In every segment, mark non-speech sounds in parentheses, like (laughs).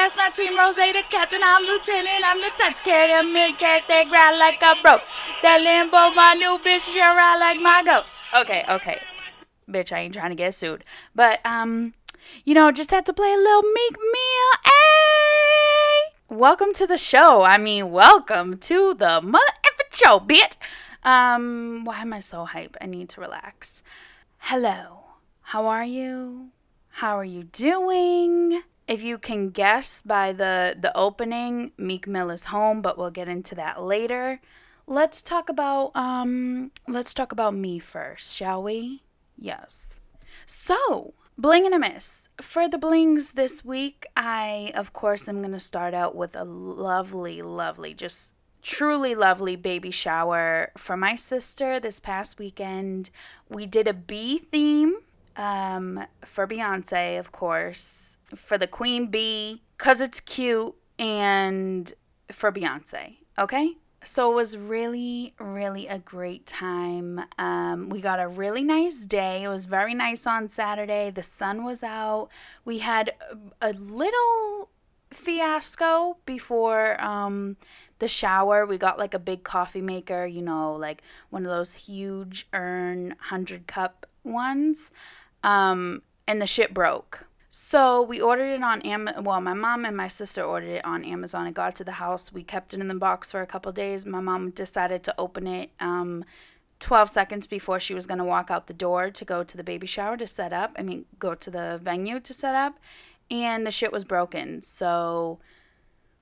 that's my team. Rose, the captain, I'm lieutenant, I'm the touch cat, the milk cat, they grind like a broke. That Limbo, my new bitch, she ride like my ghost. Okay, okay. Bitch, I ain't trying to get sued. But, um, you know, just had to play a little Meek Mill. Hey! Welcome to the show. I mean, welcome to the mother effing show, bitch. Um, why am I so hype? I need to relax. Hello. How are you? How are you doing? If you can guess by the the opening, Meek Mill is home, but we'll get into that later. Let's talk about um let's talk about me first, shall we? Yes. So, bling and a miss. For the blings this week, I of course am going to start out with a lovely lovely just truly lovely baby shower for my sister this past weekend. We did a bee theme um, for Beyonce, of course, for the Queen Bee, because it's cute, and for Beyonce, okay? So it was really, really a great time. Um, we got a really nice day. It was very nice on Saturday. The sun was out. We had a little fiasco before um, the shower. We got like a big coffee maker, you know, like one of those huge urn 100 cup ones um, and the shit broke. So we ordered it on Amazon. Well, my mom and my sister ordered it on Amazon. It got to the house. We kept it in the box for a couple days. My mom decided to open it um, 12 seconds before she was going to walk out the door to go to the baby shower to set up. I mean, go to the venue to set up. And the shit was broken. So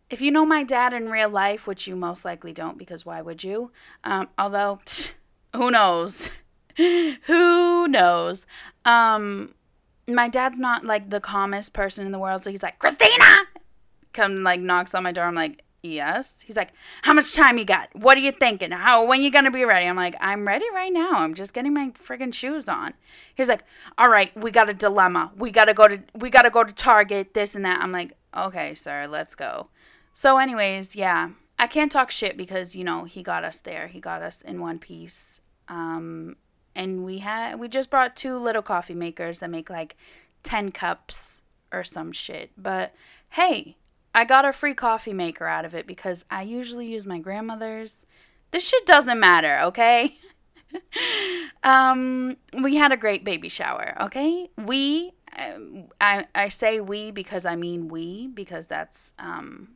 if you know my dad in real life, which you most likely don't because why would you? Um, although, (laughs) who knows? (laughs) Who knows? Um, my dad's not like the calmest person in the world, so he's like, Christina, come like knocks on my door. I'm like, yes. He's like, how much time you got? What are you thinking? How when you gonna be ready? I'm like, I'm ready right now. I'm just getting my friggin' shoes on. He's like, all right, we got a dilemma. We gotta go to we gotta go to Target. This and that. I'm like, okay, sir, let's go. So, anyways, yeah. I can't talk shit because you know he got us there. He got us in one piece. Um, and we had we just brought two little coffee makers that make like 10 cups or some shit. But hey, I got a free coffee maker out of it because I usually use my grandmother's. This shit doesn't matter, okay? (laughs) um, we had a great baby shower, okay? We, um, I, I say we because I mean we because that's um,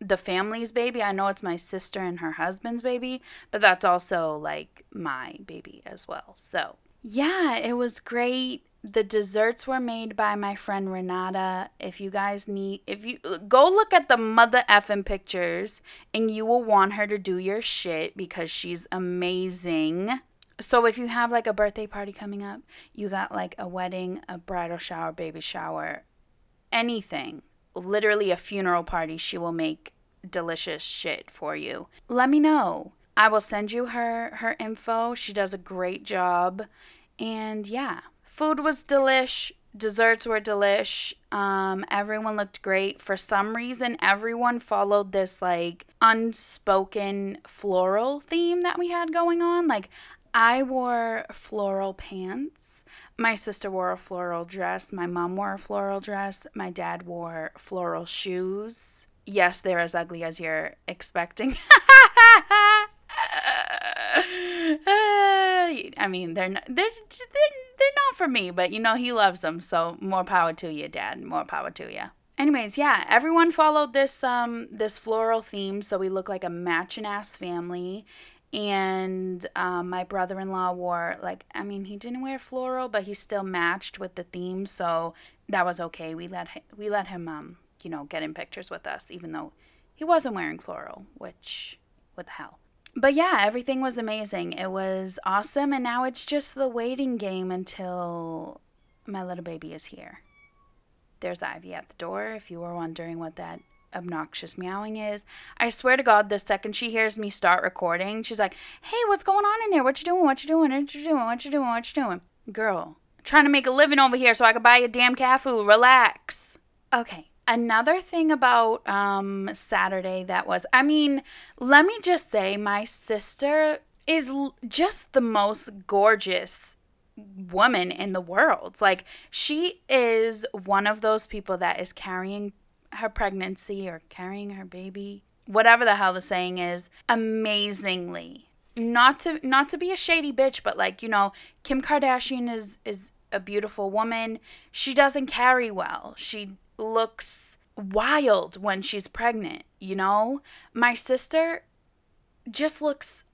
the family's baby. I know it's my sister and her husband's baby, but that's also like my baby as well. So, yeah, it was great. The desserts were made by my friend Renata. If you guys need, if you go look at the mother effing pictures and you will want her to do your shit because she's amazing. So if you have like a birthday party coming up, you got like a wedding, a bridal shower, baby shower, anything, literally a funeral party, she will make delicious shit for you. Let me know. I will send you her her info. She does a great job. And yeah, food was delish. Desserts were delish. Um, everyone looked great. For some reason, everyone followed this like unspoken floral theme that we had going on. Like, I wore floral pants. My sister wore a floral dress. My mom wore a floral dress. My dad wore floral shoes. Yes, they're as ugly as you're expecting. (laughs) I mean, they're not, they're, they're they're not for me, but you know he loves them, so more power to you, Dad. More power to you. Anyways, yeah, everyone followed this um this floral theme, so we look like a matching ass family. And um, my brother-in-law wore like I mean he didn't wear floral, but he still matched with the theme, so that was okay. We let him, we let him um you know get in pictures with us, even though he wasn't wearing floral, which what the hell. But yeah, everything was amazing. It was awesome, and now it's just the waiting game until my little baby is here. There's Ivy at the door, if you were wondering what that obnoxious meowing is. I swear to God, the second she hears me start recording, she's like, Hey, what's going on in there? What you doing? What you doing? What you doing? What you doing? What you doing? Girl, trying to make a living over here so I could buy you damn cat food. Relax. Okay, Another thing about um, Saturday that was, I mean, let me just say, my sister is just the most gorgeous woman in the world. Like she is one of those people that is carrying her pregnancy or carrying her baby, whatever the hell the saying is, amazingly. Not to not to be a shady bitch, but like, you know, Kim Kardashian is is a beautiful woman. She doesn't carry well. She looks wild when she's pregnant, you know? My sister just looks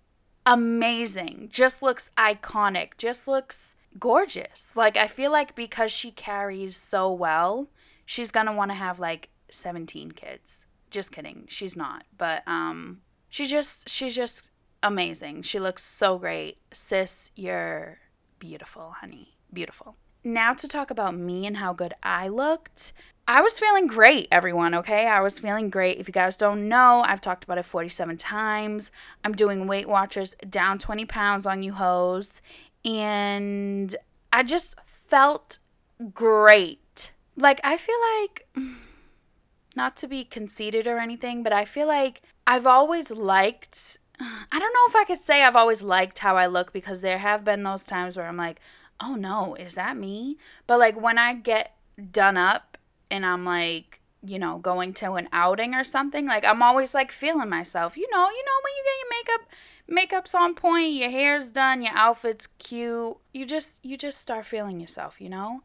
amazing, just looks iconic, just looks gorgeous. Like, I feel like because she carries so well, she's gonna wanna have like 17 kids. Just kidding. She's not. But, um, she just, she's just amazing. She looks so great. Sis, you're beautiful, honey. Beautiful. Now to talk about me and how good I looked. I was feeling great, everyone, okay? I was feeling great. If you guys don't know, I've talked about it 47 times. I'm doing Weight Watchers down 20 pounds on you hoes. And I just felt great. Like, I feel like, not to be conceited or anything, but I feel like I've always liked, I don't know if I could say I've always liked how I look because there have been those times where I'm like, oh no, is that me? But like when I get done up and I'm like, you know, going to an outing or something, like I'm always like feeling myself. You know, you know when you get your makeup makeup's on point, your hair's done, your outfit's cute. You just you just start feeling yourself, you know?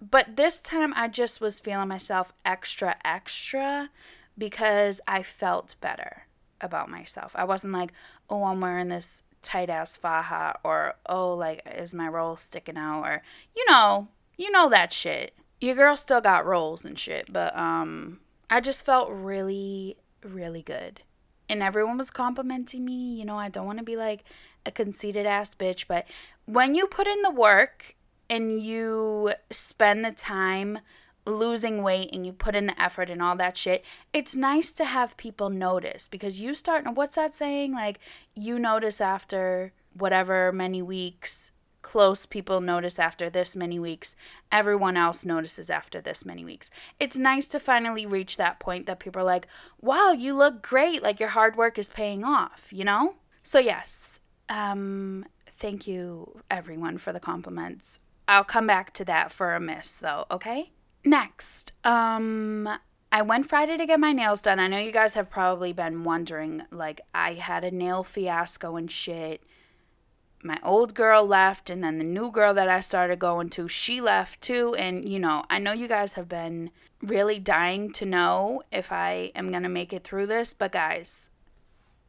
But this time I just was feeling myself extra extra because I felt better about myself. I wasn't like, "Oh, I'm wearing this tight ass faja," or "Oh, like is my roll sticking out?" or you know, you know that shit your girl still got rolls and shit, but um I just felt really really good. And everyone was complimenting me, you know, I don't want to be like a conceited ass bitch, but when you put in the work and you spend the time losing weight and you put in the effort and all that shit, it's nice to have people notice because you start what's that saying? Like you notice after whatever many weeks close people notice after this many weeks, everyone else notices after this many weeks. It's nice to finally reach that point that people are like, wow, you look great. Like your hard work is paying off, you know? So, yes, um, thank you everyone for the compliments. I'll come back to that for a miss though, okay? Next, um, I went Friday to get my nails done. I know you guys have probably been wondering, like, I had a nail fiasco and shit my old girl left and then the new girl that I started going to, she left too and you know, I know you guys have been really dying to know if I am going to make it through this, but guys,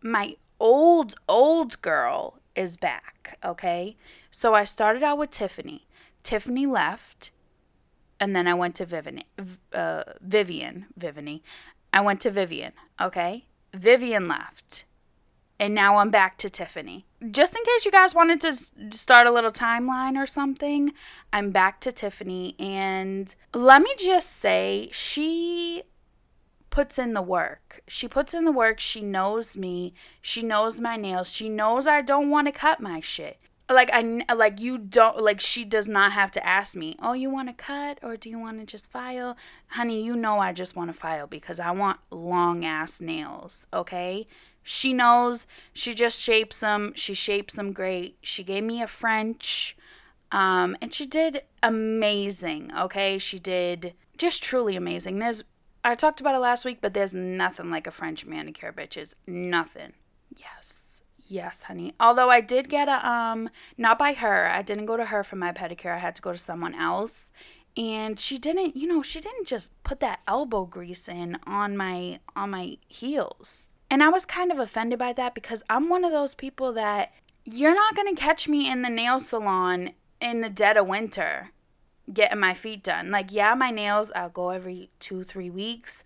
my old old girl is back, okay? So I started out with Tiffany. Tiffany left and then I went to Vivian uh, Vivian, Vivian. I went to Vivian, okay? Vivian left and now I'm back to Tiffany. Just in case you guys wanted to start a little timeline or something, I'm back to Tiffany. And let me just say, she puts in the work. She puts in the work. She knows me. She knows my nails. She knows I don't want to cut my shit. Like I like you don't like she does not have to ask me, "Oh, you want to cut or do you want to just file?" Honey, you know I just want to file because I want long ass nails, okay? She knows. She just shapes them. She shapes them great. She gave me a French. Um, and she did amazing, okay? She did just truly amazing. There's I talked about it last week, but there's nothing like a French manicure, bitches. Nothing. Yes. Yes, honey. Although I did get a um not by her. I didn't go to her for my pedicure. I had to go to someone else. And she didn't, you know, she didn't just put that elbow grease in on my on my heels. And I was kind of offended by that because I'm one of those people that you're not going to catch me in the nail salon in the dead of winter getting my feet done. Like, yeah, my nails, I'll go every two, three weeks.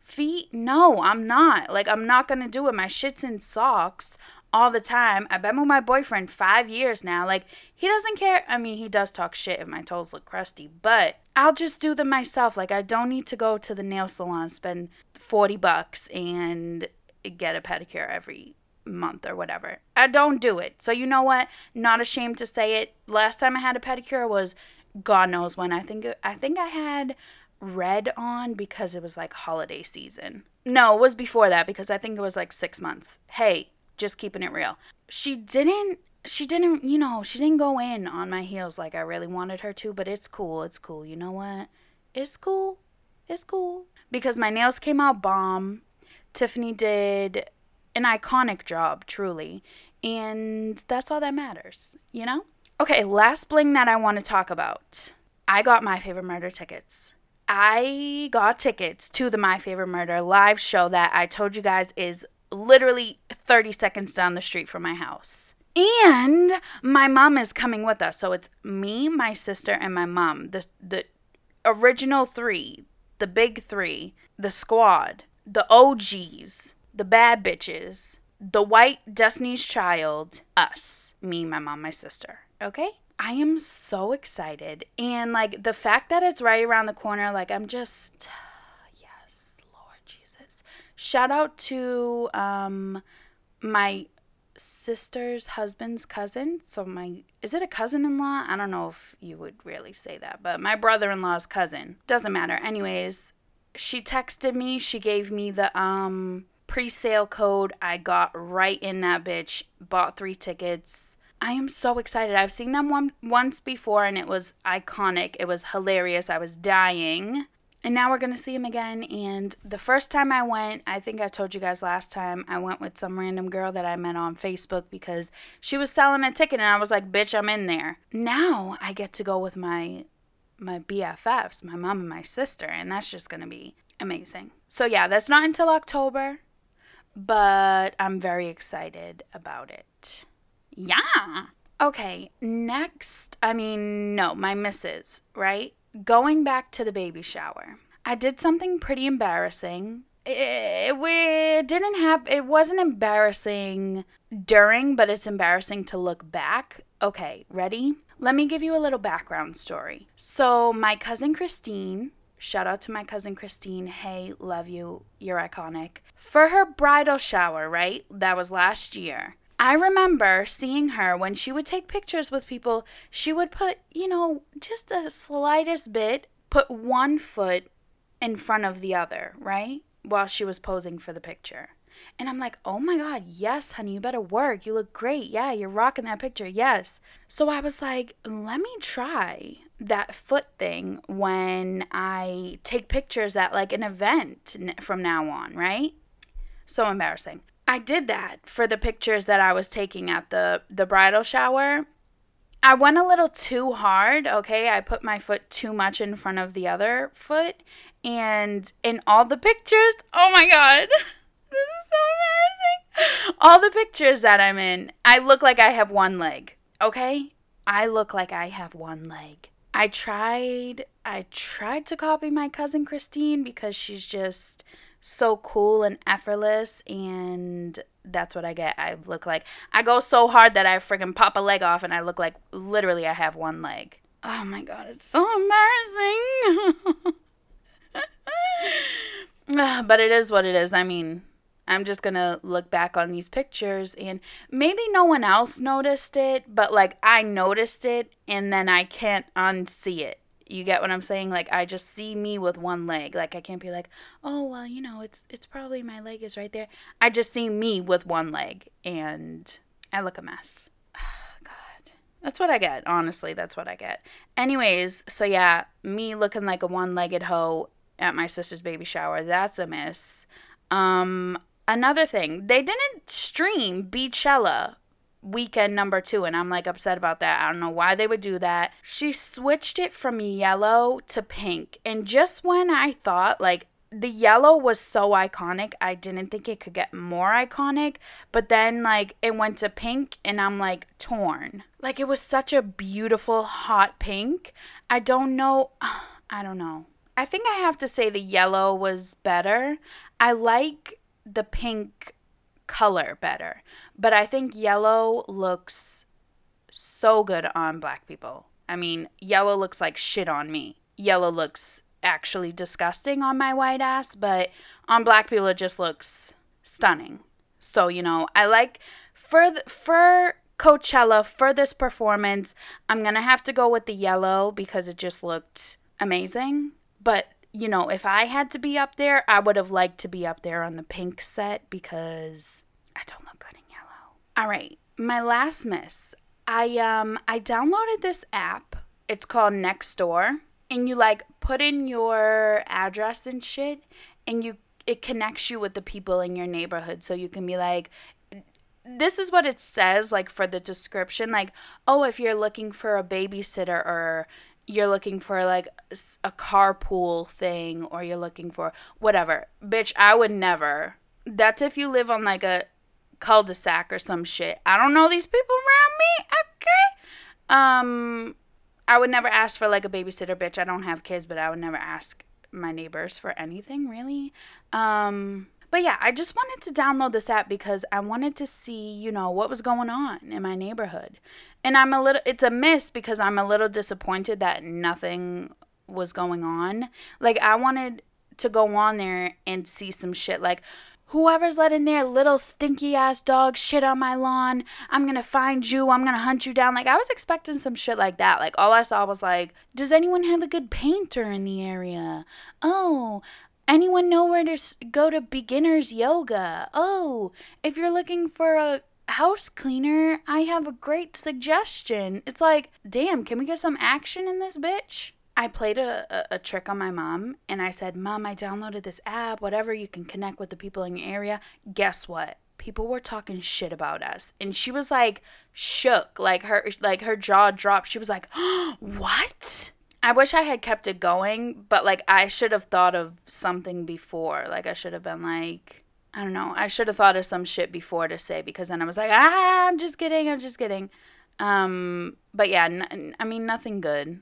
Feet, no, I'm not. Like, I'm not going to do it. My shit's in socks all the time. I've been with my boyfriend five years now. Like, he doesn't care. I mean, he does talk shit if my toes look crusty, but I'll just do them myself. Like, I don't need to go to the nail salon, spend 40 bucks and get a pedicure every month or whatever. I don't do it. So you know what? Not ashamed to say it. Last time I had a pedicure was God knows when. I think I think I had red on because it was like holiday season. No, it was before that because I think it was like 6 months. Hey, just keeping it real. she didn't she didn't, you know, she didn't go in on my heels like I really wanted her to, but it's cool. It's cool. You know what? It's cool. It's cool. Because my nails came out bomb. Tiffany did an iconic job, truly. And that's all that matters, you know? Okay, last bling that I want to talk about. I got my favorite murder tickets. I got tickets to the My Favorite Murder live show that I told you guys is literally 30 seconds down the street from my house. And my mom is coming with us. So it's me, my sister, and my mom. The the original three, the big three, the squad, the OGs, the bad bitches, the white Destiny's Child, us, me, my mom, my sister. Okay? I am so excited. And like the fact that it's right around the corner, like I'm just. Shout out to um my sister's husband's cousin. So my is it a cousin-in-law? I don't know if you would really say that, but my brother-in-law's cousin. Doesn't matter. Anyways, she texted me. She gave me the um pre-sale code. I got right in that bitch. Bought 3 tickets. I am so excited. I've seen them one once before and it was iconic. It was hilarious. I was dying. And now we're going to see him again. And the first time I went, I think I told you guys last time, I went with some random girl that I met on Facebook because she was selling a ticket and I was like, bitch, I'm in there. Now I get to go with my my BFFs, my mom and my sister, and that's just going to be amazing. So yeah, that's not until October, but I'm very excited about it. Yeah. Okay, next, I mean, no, my misses, right? Going back to the baby shower, I did something pretty embarrassing. It, it didn't have it wasn't embarrassing during, but it's embarrassing to look back. Okay, ready? Let me give you a little background story. So, my cousin Christine, shout out to my cousin Christine. Hey, love you. You're iconic. For her bridal shower, right? That was last year. I remember seeing her when she would take pictures with people, she would put, you know, just the slightest bit, put one foot in front of the other, right? While she was posing for the picture. And I'm like, oh my God, yes, honey, you better work. You look great. Yeah, you're rocking that picture. Yes. So I was like, let me try that foot thing when I take pictures at like an event from now on, right? So embarrassing. I did that for the pictures that I was taking at the the bridal shower. I went a little too hard, okay? I put my foot too much in front of the other foot and in all the pictures, oh my god. (laughs) This is so embarrassing. All the pictures that I'm in, I look like I have one leg, okay? I look like I have one leg. I tried I tried to copy my cousin Christine because she's just so cool and effortless and that's what I get. I look like I go so hard that I friggin' pop a leg off and I look like literally I have one leg. Oh my god, it's so embarrassing. (laughs) but it is what it is. I mean, I'm just gonna look back on these pictures and maybe no one else noticed it, but like I noticed it and then I can't unsee it. You get what I'm saying? Like I just see me with one leg. Like I can't be like, "Oh, well, you know, it's it's probably my leg is right there." I just see me with one leg and I look a mess. (sighs) God. That's what I get. Honestly, that's what I get. Anyways, so yeah, me looking like a one-legged hoe at my sister's baby shower. That's a miss. Um another thing, they didn't stream Beychella weekend number two and i'm like upset about that. I don't know why they would do that. She switched it from yellow to pink and just when i thought like the yellow was so iconic i didn't think it could get more iconic but then like it went to pink and i'm like torn. Like it was such a beautiful hot pink. I don't know (sighs) i don't know. I think i have to say the yellow was better. I like the pink color better. But I think yellow looks so good on black people. I mean, yellow looks like shit on me. Yellow looks actually disgusting on my white ass, but on black people it just looks stunning. So, you know, I like for the, for Coachella for this performance, I'm going to have to go with the yellow because it just looked amazing. But you know, if I had to be up there, I would have liked to be up there on the pink set because I don't look good in yellow. All right, my last miss. I um I downloaded this app. It's called Nextdoor, and you like put in your address and shit, and you it connects you with the people in your neighborhood, so you can be like. This is what it says, like for the description, like, oh, if you're looking for a babysitter or you're looking for like a carpool thing or you're looking for whatever. Bitch, I would never. That's if you live on like a cul-de-sac or some shit. I don't know these people around me, okay? Um I would never ask for like a babysitter, bitch. I don't have kids, but I would never ask my neighbors for anything, really. Um but yeah, I just wanted to download this app because I wanted to see, you know, what was going on in my neighborhood. And I'm a little it's a miss because I'm a little disappointed that nothing was going on. Like I wanted to go on there and see some shit like Whoever's letting their little stinky ass dog shit on my lawn, I'm gonna find you, I'm gonna hunt you down. Like, I was expecting some shit like that. Like, all I saw was like, does anyone have a good painter in the area? Oh, anyone know where to go to beginners yoga? Oh, if you're looking for a house cleaner, I have a great suggestion. It's like, damn, can we get some action in this bitch? I played a, a, a, trick on my mom and I said, Mom, I downloaded this app, whatever, you can connect with the people in your area. Guess what? People were talking shit about us. And she was like shook, like her like her jaw dropped. She was like, oh, (gasps) What? I wish I had kept it going, but like I should have thought of something before. Like I should have been like, I don't know. I should have thought of some shit before to say because then I was like, ah, I'm just kidding. I'm just kidding. Um, but yeah, n- I mean, nothing good.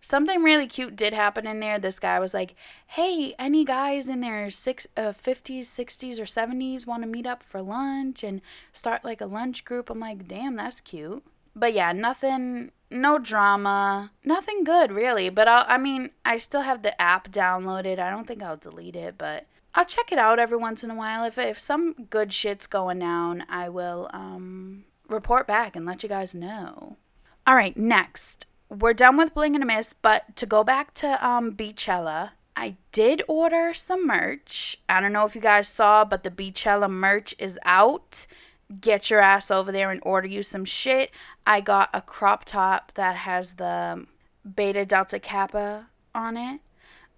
Something really cute did happen in there. This guy was like, "Hey, any guys in their six, uh, 50s, 60s, or 70s want to meet up for lunch and start like a lunch group?" I'm like, "Damn, that's cute." But yeah, nothing no drama, nothing good really. But I'll, I mean, I still have the app downloaded. I don't think I'll delete it, but I'll check it out every once in a while. If if some good shit's going down, I will um report back and let you guys know. All right, next. We're done with Bling and a Miss, but to go back to um Beychella, I did order some merch. I don't know if you guys saw, but the Beychella merch is out get your ass over there and order you some shit. I got a crop top that has the Beta Delta Kappa on it.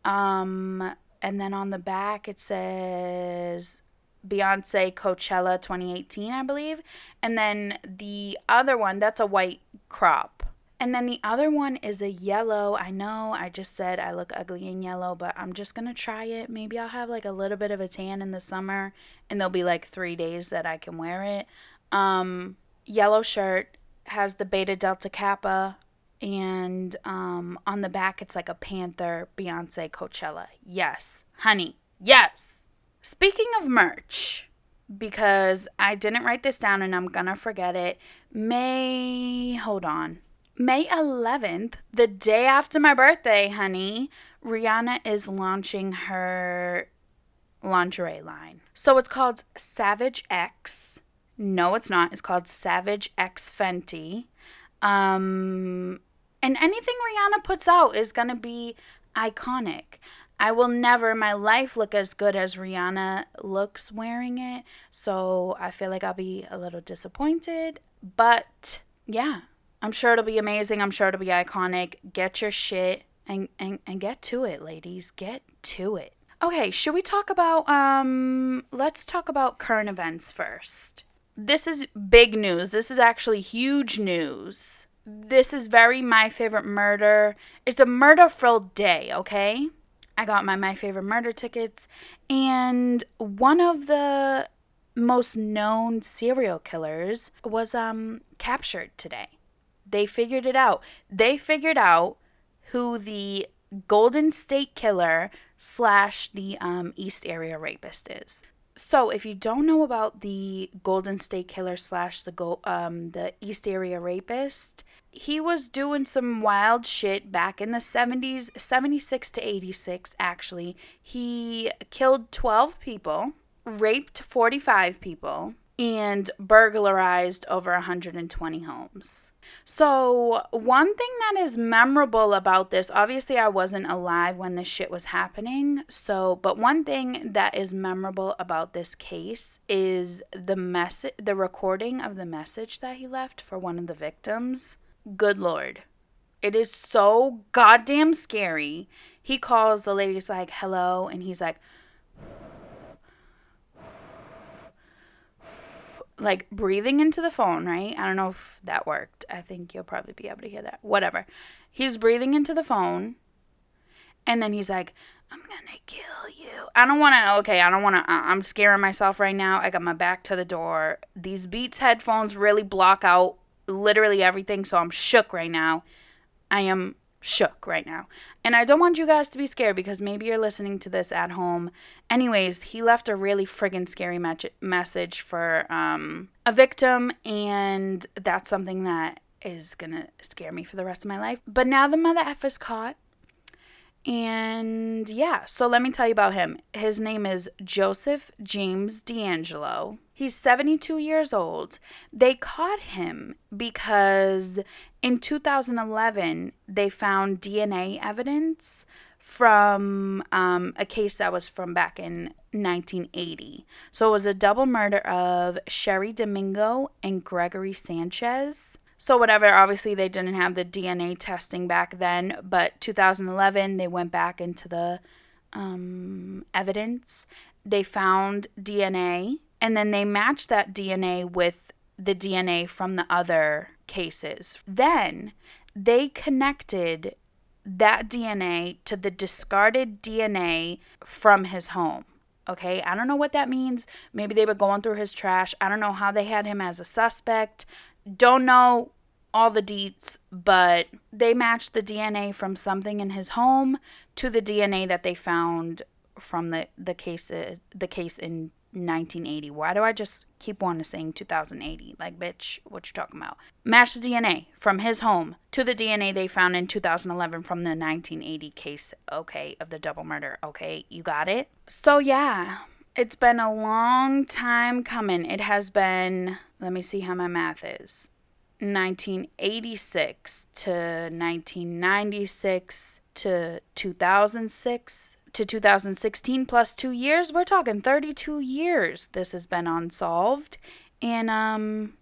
Um, and then on the back it says Beyonce Coachella 2018, I believe. And then the other one, that's a white crop. And then the other one is a yellow. I know I just said I look ugly in yellow, but I'm just going to try it. Maybe I'll have like a little bit of a tan in the summer and there'll be like 3 days that I can wear it. Um yellow shirt has the Beta Delta Kappa and um on the back it's like a panther Beyonce Coachella. Yes, honey. Yes. Speaking of merch, because I didn't write this down and I'm going to forget it. May hold on. May 11th, the day after my birthday, honey, Rihanna is launching her lingerie line. So it's called Savage X. No, it's not. It's called Savage X Fenty. Um, and anything Rihanna puts out is going to be iconic. I will never in my life look as good as Rihanna looks wearing it. So I feel like I'll be a little disappointed. But yeah, I'm sure it'll be amazing. I'm sure it'll be iconic. Get your shit and, and, and get to it, ladies. Get to it. Okay, should we talk about um let's talk about current events first. This is big news. This is actually huge news. This is very my favorite murder. It's a murder filled day, okay? I got my my favorite murder tickets and one of the most known serial killers was um captured today they figured it out. They figured out who the Golden State Killer slash the um, East Area Rapist is. So, if you don't know about the Golden State Killer slash the go- um, the East Area Rapist, he was doing some wild shit back in the 70s, 76 to 86 actually. He killed 12 people, raped 45 people, and burglarized over 120 homes. So, one thing that is memorable about this, obviously, I wasn't alive when this shit was happening. So, but one thing that is memorable about this case is the message, the recording of the message that he left for one of the victims. Good lord. It is so goddamn scary. He calls the lady's like, hello, and he's like, like breathing into the phone, right? I don't know if that worked. I think you'll probably be able to hear that. Whatever. He's breathing into the phone. And then he's like, I'm to kill you. I don't want to, okay, I don't want to, I'm scaring myself right now. I got my back to the door. These Beats headphones really block out literally everything. So I'm shook right now. I am shook right now. And I don't want you guys to be scared because maybe you're listening to this at home. Anyways, he left a really friggin' scary me- message for um, a victim, and that's something that is gonna scare me for the rest of my life. But now the mother F is caught. And yeah, so let me tell you about him. His name is Joseph James DeAngelo. He's 72 years old. They caught him because in 2011 they found DNA evidence from um, a case that was from back in 1980. So it was a double murder of Cheri Domingo and Gregory Sanchez. So, whatever, obviously, they didn't have the DNA testing back then, but 2011, they went back into the um, evidence. They found DNA, and then they matched that DNA with the DNA from the other cases. Then they connected that DNA to the discarded DNA from his home. Okay, I don't know what that means. Maybe they were going through his trash. I don't know how they had him as a suspect. Don't know all the deets, but they matched the DNA from something in his home to the DNA that they found from the the case the case in 1980. Why do I just keep wanting to saying 2080? Like, bitch, what you talking about? Match the DNA from his home to the DNA they found in 2011 from the 1980 case, okay, of the double murder. Okay, you got it? So, yeah, it's been a long time coming. It has been, let me see how my math is 1986 to 1996 to 2006 to 2016 plus two years. We're talking 32 years this has been unsolved. And um,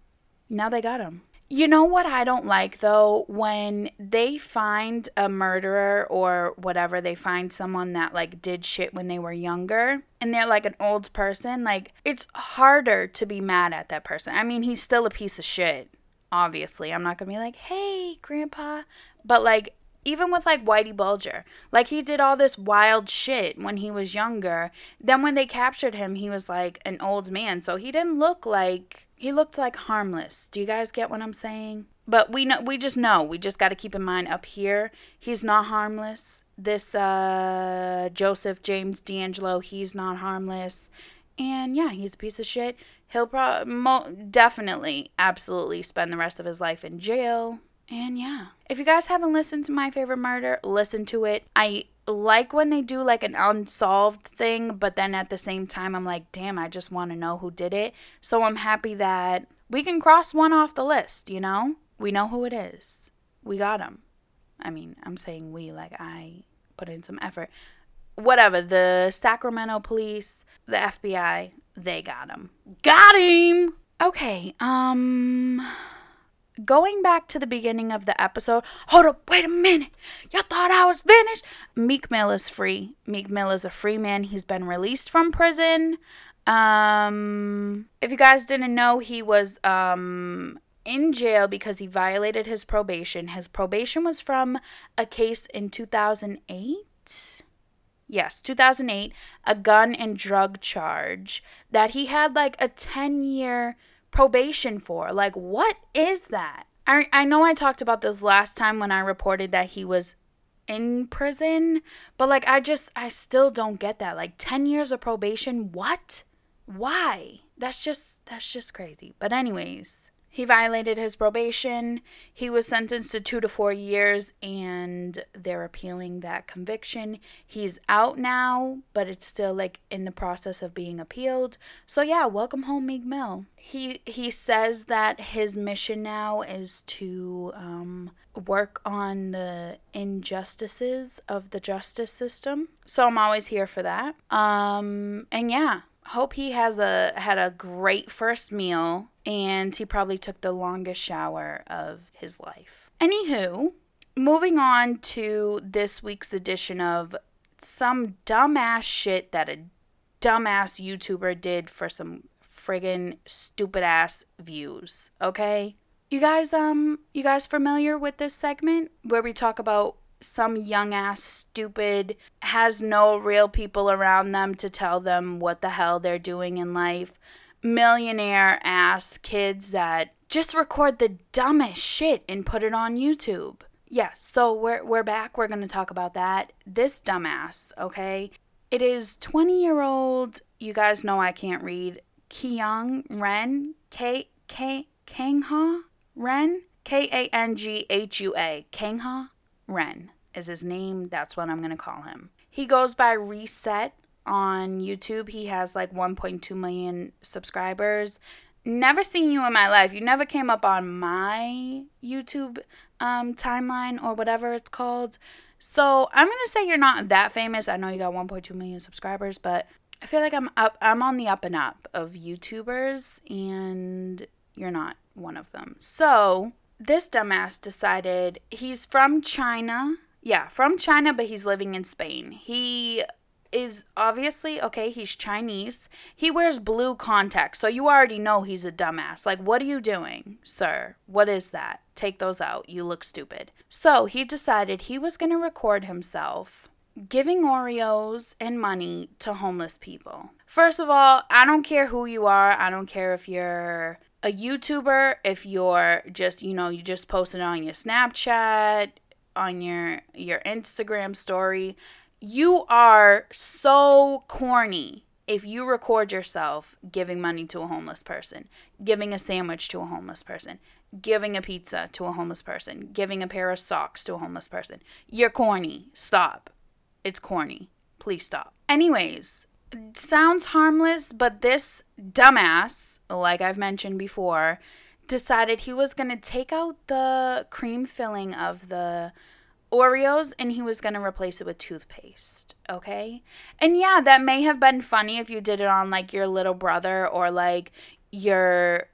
now they got him. You know what I don't like though? When they find a murderer or whatever, they find someone that like did shit when they were younger and they're like an old person, like it's harder to be mad at that person. I mean, he's still a piece of shit, obviously. I'm not gonna be like, hey, grandpa. But like, even with like Whitey Bulger, like he did all this wild shit when he was younger. Then when they captured him, he was like an old man, so he didn't look like he looked like harmless. Do you guys get what I'm saying? But we know we just know. We just got to keep in mind up here, he's not harmless. This uh Joseph James DeAngelo, he's not harmless. And yeah, he's a piece of shit. He'll probably mo- definitely absolutely spend the rest of his life in jail and yeah. If you guys haven't listened to My Favorite Murder, listen to it. I like when they do like an unsolved thing, but then at the same time, I'm like, damn, I just want to know who did it. So I'm happy that we can cross one off the list, you know? We know who it is. We got him. I mean, I'm saying we, like, I put in some effort. Whatever, the Sacramento police, the FBI, they got him. Got him! Okay, um going back to the beginning of the episode, hold up, wait a minute. Y'all thought I was finished? Meek Mill is free. Meek Mill is a free man. He's been released from prison. Um, if you guys didn't know, he was um in jail because he violated his probation. His probation was from a case in 2008. Yes, 2008, a gun and drug charge that he had like a 10 year probation for? Like, what is that? I, I know I talked about this last time when I reported that he was in prison, but like, I just, I still don't get that. Like, 10 years of probation? What? Why? That's just, that's just crazy. But, anyways, He violated his probation. He was sentenced to two to four years, and they're appealing that conviction. He's out now, but it's still like in the process of being appealed. So yeah, welcome home, Meek Mill. He he says that his mission now is to um, work on the injustices of the justice system. So I'm always here for that. Um, and yeah, hope he has a had a great first meal and he probably took the longest shower of his life. Anywho, moving on to this week's edition of some dumbass shit that a dumbass YouTuber did for some friggin' stupid ass views, okay? You guys um you guys familiar with this segment where we talk about some young ass stupid has no real people around them to tell them what the hell they're doing in life millionaire ass kids that just record the dumbest shit and put it on YouTube. Yeah, so we're we're back. We're going to talk about that. This dumbass, okay? It is 20-year-old, you guys know I can't read, Kyung Ren, K K Kangha Ren, K A N G H U A, Kangha Ren is his name. That's what I'm going to call him. He goes by Reset on YouTube. He has like 1.2 million subscribers. Never seen you in my life. You never came up on my YouTube um, timeline or whatever it's called. So I'm gonna say you're not that famous. I know you got 1.2 million subscribers, but I feel like I'm up. I'm on the up and up of YouTubers, and you're not one of them. So this dumbass decided he's from China. Yeah, from China, but he's living in Spain. He is obviously okay, he's Chinese. He wears blue contacts, so you already know he's a dumbass. Like, what are you doing, sir? What is that? Take those out. You look stupid. So he decided he was going to record himself giving Oreos and money to homeless people. First of all, I don't care who you are. I don't care if you're a YouTuber, if you're just, you know, you just posted on your Snapchat, on your your Instagram story you are so corny if you record yourself giving money to a homeless person, giving a sandwich to a homeless person, giving a pizza to a homeless person, giving a pair of socks to a homeless person. You're corny. Stop. It's corny. Please stop. Anyways, sounds harmless, but this dumbass, like I've mentioned before, decided he was going to take out the cream filling of the Oreos and he was going to replace it with toothpaste, okay? And yeah, that may have been funny if you did it on like your little brother or like your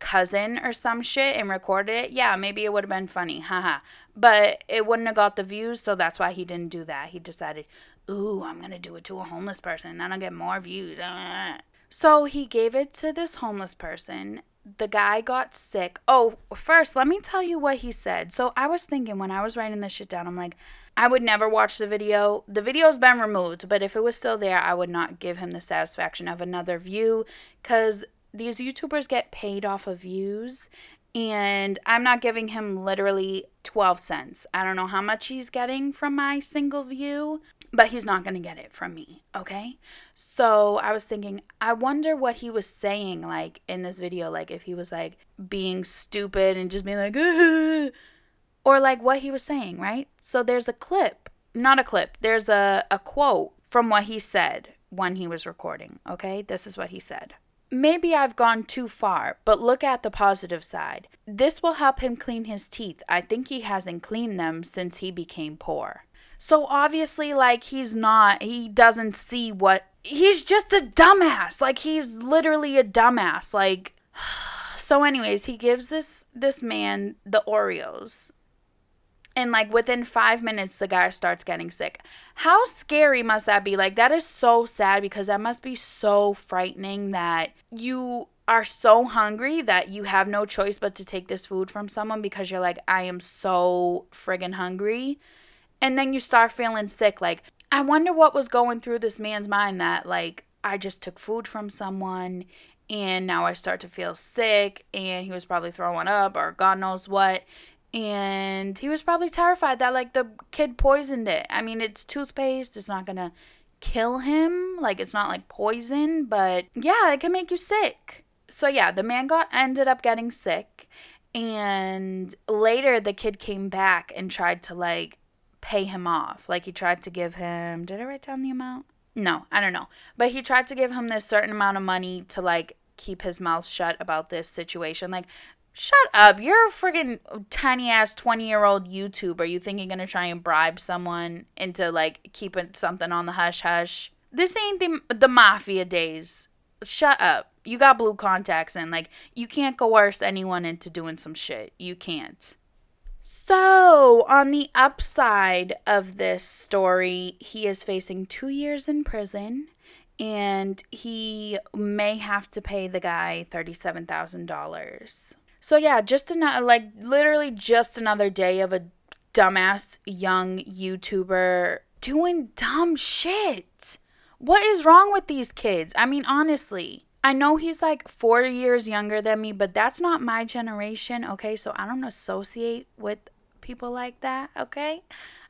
cousin or some shit and recorded it. Yeah, maybe it would have been funny, haha. But it wouldn't have got the views, so that's why he didn't do that. He decided, ooh, I'm going to do it to a homeless person, then I'll get more views. Uh. So he gave it to this homeless person the guy got sick. Oh, first, let me tell you what he said. So I was thinking when I was writing this shit down, I'm like, I would never watch the video. The video's been removed, but if it was still there, I would not give him the satisfaction of another view because these YouTubers get paid off of views. And I'm not giving him literally 12 cents. I don't know how much he's getting from my single view, but he's not going to get it from me, okay? So I was thinking, I wonder what he was saying, like in this video, like if he was like being stupid and just being like, (laughs) or like what he was saying, right? So there's a clip, not a clip, there's a, a quote from what he said when he was recording, okay? This is what he said. Maybe I've gone too far, but look at the positive side. This will help him clean his teeth. I think he hasn't cleaned them since he became poor. So obviously, like, he's not, he doesn't see what, he's just a dumbass. Like, he's literally a dumbass. Like, (sighs) so anyways, he gives this, this man the Oreos. And like within five minutes, the guy starts getting sick. How scary must that be? Like, that is so sad because that must be so frightening that you are so hungry that you have no choice but to take this food from someone because you're like, I am so friggin' hungry and then you start feeling sick like i wonder what was going through this man's mind that like i just took food from someone and now i start to feel sick and he was probably throwing up or god knows what. And he was probably terrified that like the kid poisoned it. I mean it's toothpaste it's not gonna kill him. Like it's not like poison but yeah it can make you sick. So yeah, the man got ended up getting sick and later the kid came back and tried to like pay him off. Like he tried to give him Did I write down the amount? No, I don't know. But he tried to give him this certain amount of money to like keep his mouth shut about this situation. Like Shut up. You're a friggin' tiny ass 20 year old YouTuber. You think you're gonna try and bribe someone into like keeping something on the hush hush? This ain't the, the mafia days. Shut up. You got blue contacts and like you can't coerce anyone into doing some shit. You can't. So, on the upside of this story, he is facing two years in prison and he may have to pay the guy $37,000. So yeah, just another like literally just another day of a dumbass young YouTuber doing dumb shit. What is wrong with these kids? I mean, honestly, I know he's like 4 years younger than me, but that's not my generation, okay? So I don't associate with people like that, okay?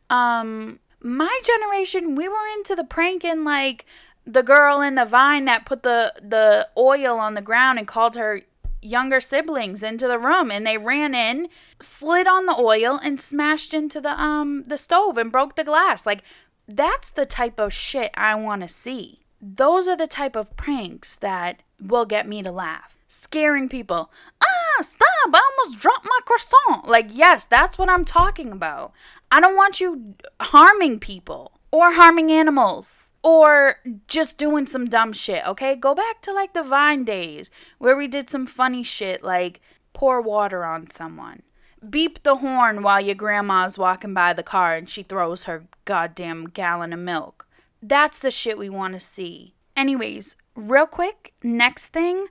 Um my generation, we were into the pranking like the girl in the vine that put the the oil on the ground and called her younger siblings into the room and they ran in, slid on the oil and smashed into the um the stove and broke the glass. Like that's the type of shit I want to see. Those are the type of pranks that will get me to laugh. Scaring people. Ah, stop. I almost dropped my croissant. Like, yes, that's what I'm talking about. I don't want you harming people or harming animals or just doing some dumb shit, okay? Go back to like the Vine days where we did some funny shit like pour water on someone. Beep the horn while your grandma's walking by the car and she throws her goddamn gallon of milk. That's the shit we want to see. Anyways, real quick, next thing,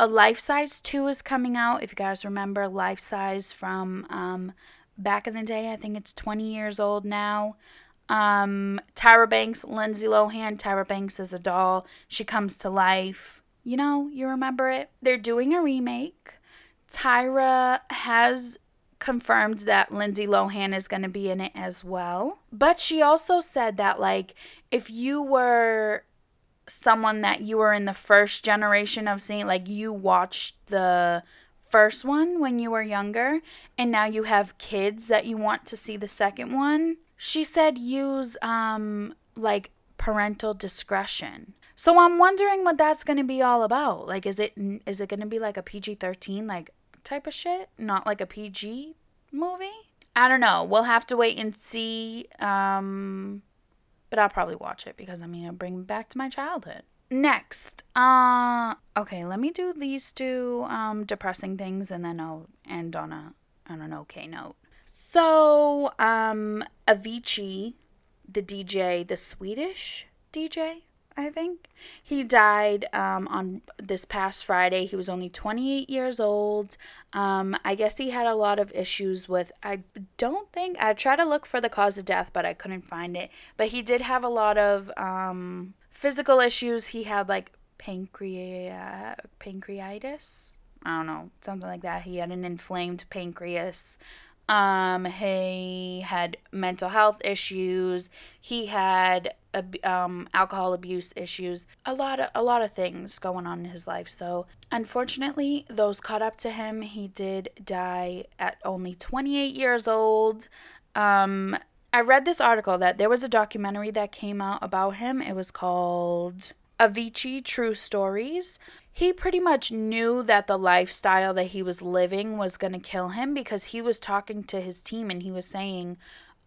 a life size 2 is coming out. If you guys remember life size from um back in the day, I think it's 20 years old now. Um, Tyra Banks, Lindsay Lohan. Tyra Banks is a doll. She comes to life. You know, you remember it? They're doing a remake. Tyra has confirmed that Lindsay Lohan is going to be in it as well. But she also said that, like, if you were someone that you were in the first generation of seeing, like, you watched the first one when you were younger, and now you have kids that you want to see the second one, she said use um like parental discretion. So I'm wondering what that's going to be all about. Like is it is it going to be like a PG-13 like type of shit, not like a PG movie? I don't know. We'll have to wait and see um but I'll probably watch it because I mean it'll bring me back to my childhood. Next, uh okay, let me do these two um depressing things and then I'll end on a on an okay note. So, um, Avicii, the DJ, the Swedish DJ, I think, he died um, on this past Friday. He was only 28 years old. Um, I guess he had a lot of issues with, I don't think, I tried to look for the cause of death, but I couldn't find it. But he did have a lot of um, physical issues. He had like pancreas, pancreatitis. I don't know, something like that. He had an inflamed pancreas. Um, he had mental health issues. He had um, alcohol abuse issues. A lot of a lot of things going on in his life. So unfortunately, those caught up to him. He did die at only 28 years old. Um, I read this article that there was a documentary that came out about him. It was called Avicii True Stories he pretty much knew that the lifestyle that he was living was going to kill him because he was talking to his team and he was saying,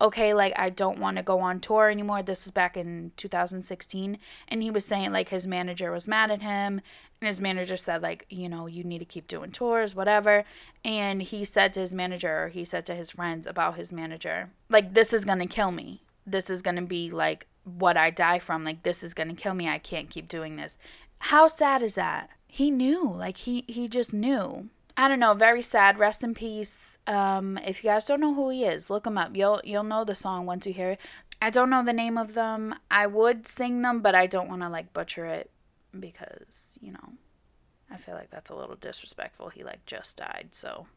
okay, like I don't want to go on tour anymore. This was back in 2016. And he was saying, like, his manager was mad at him. And his manager said, like, you know, you need to keep doing tours, whatever. And he said to his manager, or he said to his friends about his manager, like, this is going to kill me. This is going to be like what I die from. Like, this is going to kill me. I can't keep doing this. How sad is that? he knew like he he just knew i don't know very sad. Rest in peace. Um if you guys don't know who he is look him up. You'll you'll know the song once you hear it. I don't know the name of them. I would sing them but i don't want to like butcher it because you know i feel like that's a little disrespectful. He like just died so.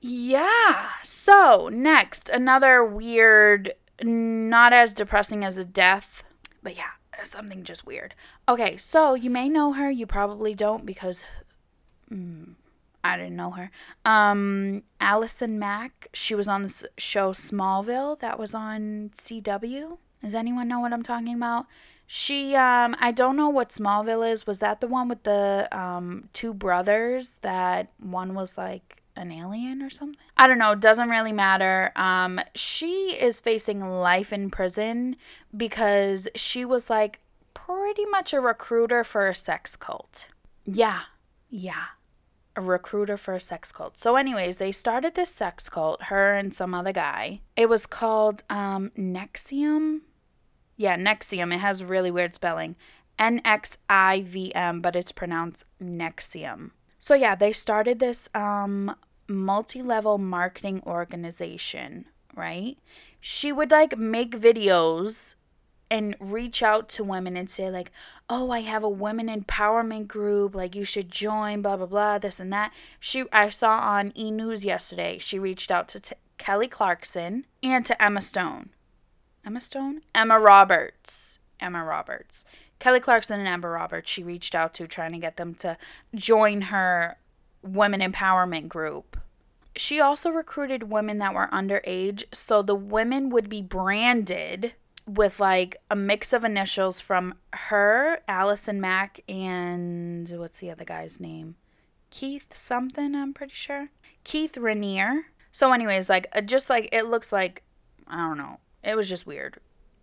Yeah so next. Another weird not as depressing as a death but yeah something just weird. Okay, so you may know her, you probably don't because mm, I didn't know her. Um, Allison Mack, she was on the show Smallville that was on CW. Does anyone know what I'm talking about? She, um, I don't know what Smallville is. Was that the one with the um, two brothers that one was like an alien or something? I don't know. It Doesn't really matter. Um, she is facing life in prison because she was like pretty much a recruiter for a sex cult. Yeah, yeah a recruiter for a sex cult. So, anyways, they started this sex cult, her and some other guy. It was called um, NXIVM. Yeah, Nexium. It has really weird spelling. N X I V M, but it's pronounced Nexium. So, yeah, they started this um, multi level marketing organization, right? She would like make videos and reach out to women and say like oh i have a women empowerment group like you should join blah blah blah this and that. She i saw on e news yesterday she reached out to t- kelly clarkson and to emma stone. Emma stone? Emma roberts. Emma roberts. Kelly clarkson and emma roberts she reached out to trying to get them to join her women empowerment group. She also recruited women that were underage so the women would be branded with like a mix of initials from her, Allison Mack, and what's the other guy's name? Keith something, I'm pretty sure. Keith Raniere. So, anyways, like, uh, just like it looks like, I don't know, it was just weird.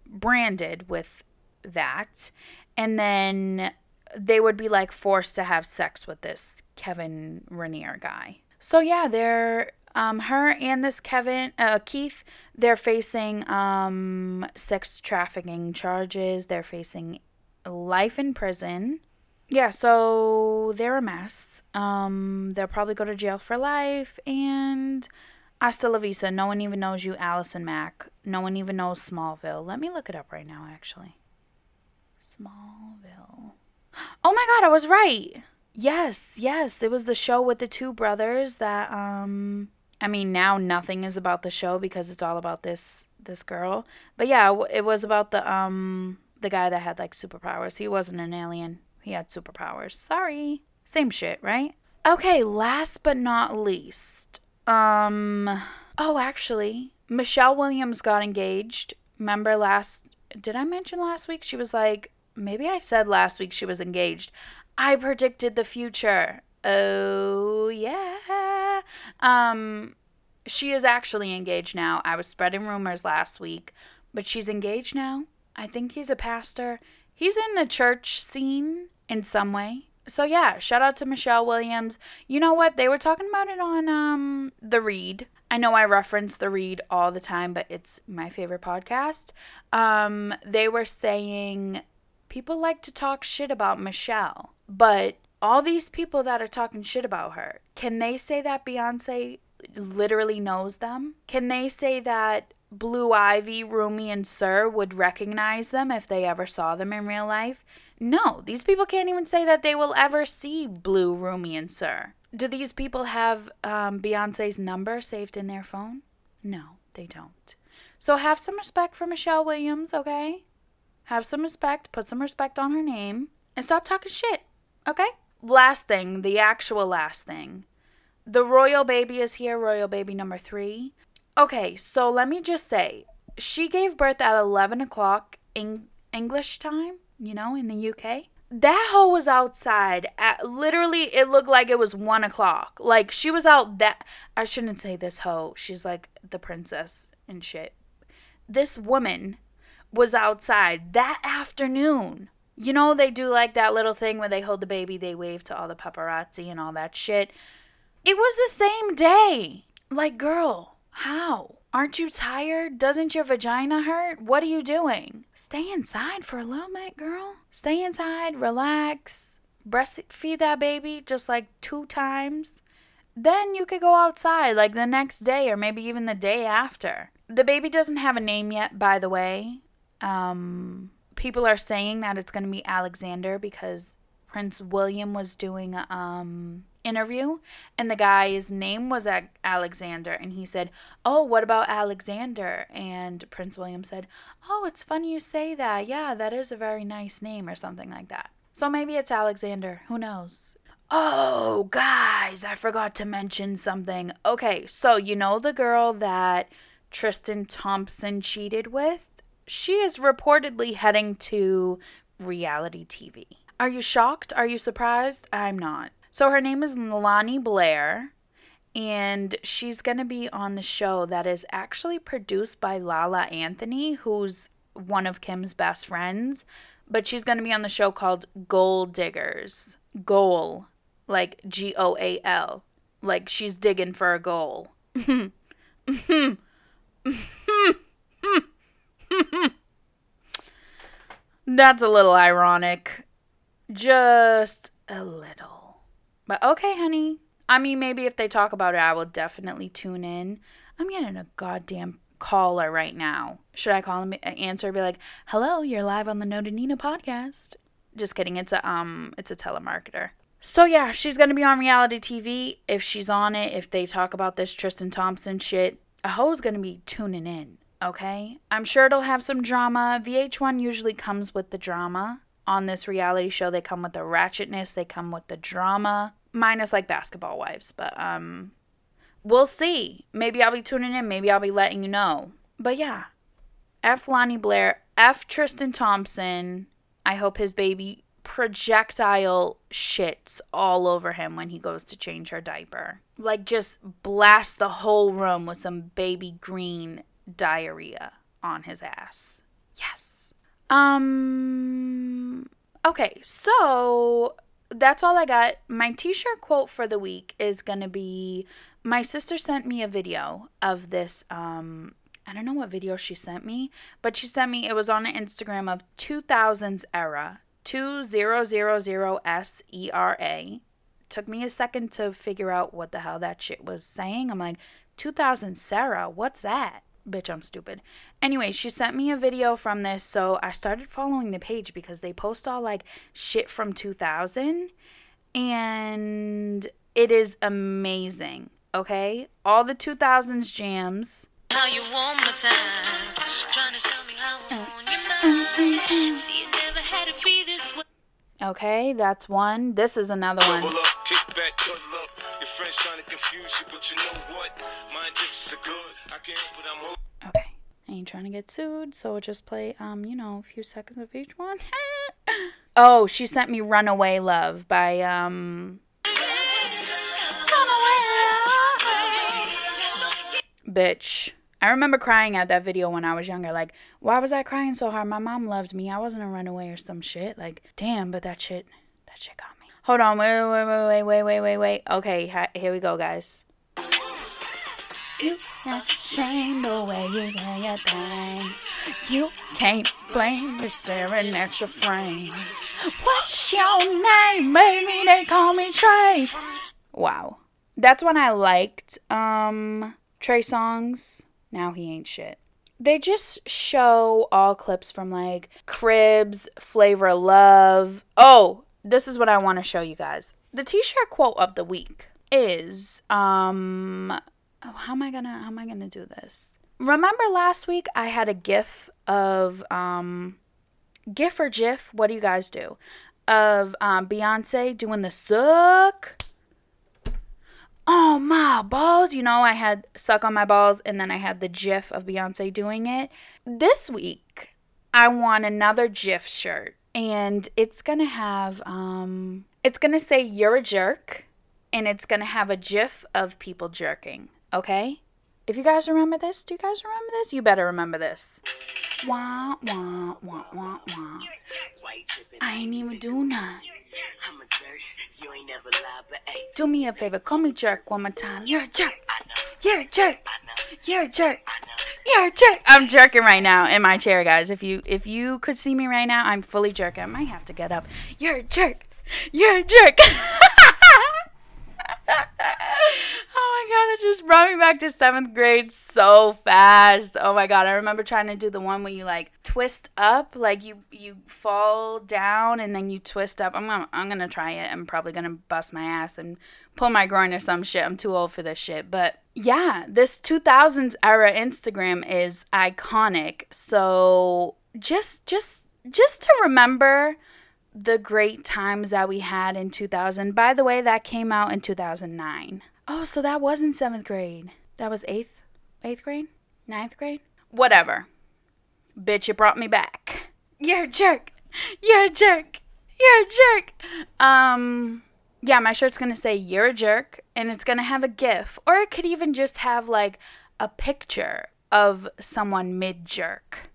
Branded with that. And then they would be like forced to have sex with this Kevin Raniere guy. So, yeah, they're um, her and this Kevin, uh, Keith, they're facing um, sex trafficking charges. They're facing life in prison. Yeah, so they're a mess. Um, they'll probably go to jail for life. And hasta la vista. No one even knows you, Allison Mack. No one even knows Smallville. Let me look it up right now, actually. Smallville. (gasps) Oh my god, I was right. Yes, yes. It was the show with the two brothers that um I mean, now nothing is about the show because it's all about this this girl. But yeah, it was about the um the guy that had like superpowers. He wasn't an alien. He had superpowers. Sorry. Same shit, right? Okay, last but not least. Um oh, actually, Michelle Williams got engaged. Remember last did I mention last week she was like maybe I said last week she was engaged. I predicted the future. Oh, yeah. Um, she is actually engaged now. I was spreading rumors last week, but she's engaged now. I think he's a pastor. He's in the church scene in some way. So yeah, shout out to Michelle Williams. You know what? They were talking about it on um The Read. I know I reference The Read all the time, but it's my favorite podcast. Um they were saying people like to talk shit about Michelle, but all these people that are talking shit about her, can they say that Beyonce literally knows them? Can they say that Blue Ivy, Rumi, and Sir would recognize them if they ever saw them in real life? No, these people can't even say that they will ever see Blue, Rumi, and Sir. Do these people have um, Beyonce's number saved in their phone? No, they don't. So have some respect for Michelle Williams, okay? Have some respect, put some respect on her name, and stop talking shit, okay? Last thing, the actual last thing. The royal baby is here, royal baby number three. Okay, so let me just say, she gave birth at 11 o'clock in English time, you know, in the UK. That hoe was outside at literally, it looked like it was one o'clock. Like, she was out that, I shouldn't say this hoe. She's like the princess and shit. This woman was outside that afternoon you know, they do like that little thing where they hold the baby, they wave to all the paparazzi and all that shit. It was the same day. Like, girl, how? Aren't you tired? Doesn't your vagina hurt? What are you doing? Stay inside for a little bit, girl. Stay inside, relax, breastfeed that baby just like two times. Then you could go outside like the next day or maybe even the day after. The baby doesn't have a name yet, by the way. Um, people are saying that it's going to be Alexander because Prince William was doing um interview and the guy's name was Alexander and he said, "Oh, what about Alexander?" And Prince William said, "Oh, it's funny you say that. Yeah, that is a very nice name or something like that." So maybe it's Alexander, who knows. Oh, guys, I forgot to mention something. Okay, so you know the girl that Tristan Thompson cheated with? She is reportedly heading to reality TV. Are you shocked? Are you surprised? I'm not. So her name is Lani Blair, and she's going to be on the show that is actually produced by Lala Anthony, who's one of Kim's best friends. But she's going to be on the show called Goal Diggers. Goal like G O A L. Like she's digging for a goal. (laughs) (laughs) (laughs) That's a little ironic. Just a little. But okay, honey. I mean, maybe if they talk about it, I will definitely tune in. I'm getting a goddamn caller right now. Should I call him, answer, be like, "Hello, you're live on the Noted Nina podcast." Just kidding. It's a um, it's a telemarketer. So yeah, she's gonna be on reality TV. If she's on it, if they talk about this Tristan Thompson shit, a hoe's gonna be tuning in. Okay, I'm sure it'll have some drama. VH1 usually comes with the drama on this reality show. They come with the ratchetness. They come with the drama, minus like Basketball Wives. But um, we'll see. Maybe I'll be tuning in. Maybe I'll be letting you know. But yeah, F Lani Blair, F Tristan Thompson. I hope his baby projectile shits all over him when he goes to change her diaper. Like, just blast the whole room with some baby green diarrhea on his ass. Yes. Um, okay, so that's all I got. My t shirt quote for the week is going to be my sister sent me a video of this. Um, I don't know what video she sent me, but she sent me, it was on an Instagram of 2000s era 2000SERA. Took me a second to figure out what the hell that shit was saying. I'm like, 2000 Sarah, what's that? Bitch, I'm stupid. Anyway, she sent me a video from this, so I started following the page because they post all like shit from 2000 and it is amazing, okay? All the 2000s jams. How you want my time, trying to tell me how Okay, that's one. This is another one. Okay, I ain't trying to get sued, so we'll just play, um, you know, a few seconds of each one. (laughs) oh, she sent me "Runaway Love" by um. Bitch. I remember crying at that video when I was younger. Like, why was I crying so hard? My mom loved me. I wasn't a runaway or some shit. Like, damn, but that shit, that shit got me. Hold on, wait, wait, wait, wait, wait, wait, wait. wait. Okay, hi- here we go, guys. It's a shame the way you lay your thing. You can't blame me staring at your frame. What's your name, Maybe They call me Trey. Wow, that's when I liked um Trey Songz now he ain't shit. They just show all clips from like Cribs, Flavor Love. Oh, this is what I want to show you guys. The t-shirt quote of the week is um oh, how am I gonna how am I gonna do this? Remember last week I had a gif of um gif or gif, what do you guys do? Of um Beyonce doing the suck oh my balls. You know i had suck on my balls and then i had the gif of beyonce doing it. This week i want another gif shirt and it's gonna have um it's gonna say you're a jerk and it's gonna have a gif of people jerking okay if you guys remember this do you guys remember this you better remember this wah wah wah wah wah i ain't even do nothing do me a favor, call me jerk one more time. You're a jerk. You're a jerk. You're a jerk. You're a jerk. I'm jerking right now in my chair, guys. If you if you could see me right now, I'm fully jerking. I might have to get up. You're a jerk. You're a jerk. (laughs) oh my god, that just brought me back to seventh grade so fast. Oh my god, I remember trying to do the one where you like twist up, like you you fall down and then you twist up. I'm gonna I'm gonna try it. I'm probably gonna bust my ass and pull my groin or some shit. I'm too old for this shit. But yeah, this 2000s era Instagram is iconic. So just just just to remember the great times that we had in 2000. By the way, that came out in 2009. Oh, so that wasn't seventh grade. That was eighth, eighth grade, ninth grade. Whatever. Bitch, you brought me back. You're a jerk. You're a jerk. You're a jerk. Um, yeah, my shirt's gonna say you're a jerk, and it's gonna have a GIF, or it could even just have like a picture of someone mid jerk.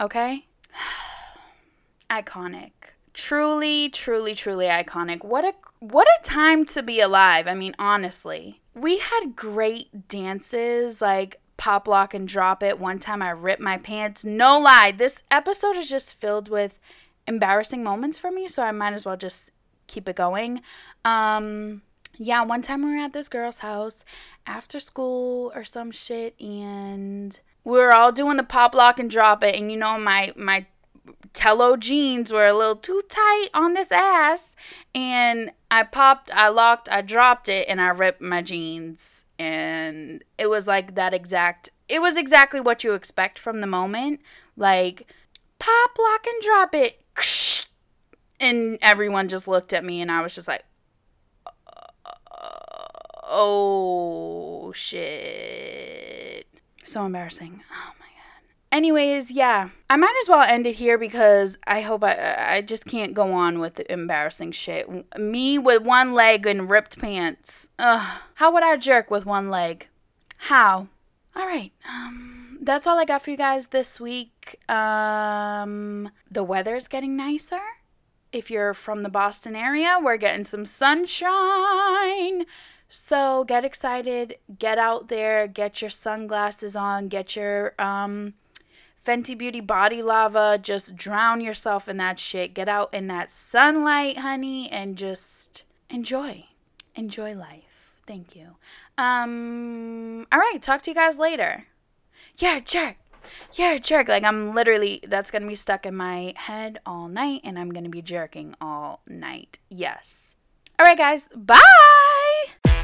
Okay? (sighs) iconic. Truly, truly, truly iconic. What a what a time to be alive. I mean, honestly. We had great dances like pop lock and drop it. One time I ripped my pants. No lie. This episode is just filled with embarrassing moments for me, so I might as well just keep it going. Um yeah, one time we were at this girl's house after school or some shit and we were all doing the pop lock and drop it and you know my my tello jeans were a little too tight on this ass and I popped, I locked, I dropped it and I ripped my jeans. And it was like that exact it was exactly what you expect from the moment. Like pop lock and drop it. (laughs) And everyone just looked at me and I was just like oh shit. So embarrassing. Oh Anyways, yeah, I might as well end it here because I hope I I just can't go on with the embarrassing shit. Me with one leg and ripped pants. Ugh. How would I jerk with one leg? How? All right. Um, that's all I got for you guys this week. Um, the weather's getting nicer. If you're from the Boston area, we're getting some sunshine. So get excited, get out there, get your sunglasses on, get your um Fenty Beauty Body Lava. Just drown yourself in that shit. Get out in that sunlight, honey, and just enjoy. Enjoy life. Thank you. Um, all right, talk to you guys later. Yeah, jerk. Yeah, jerk. Like, I'm literally, that's gonna be stuck in my head all night, and I'm gonna be jerking all night. Yes. All right, guys. Bye.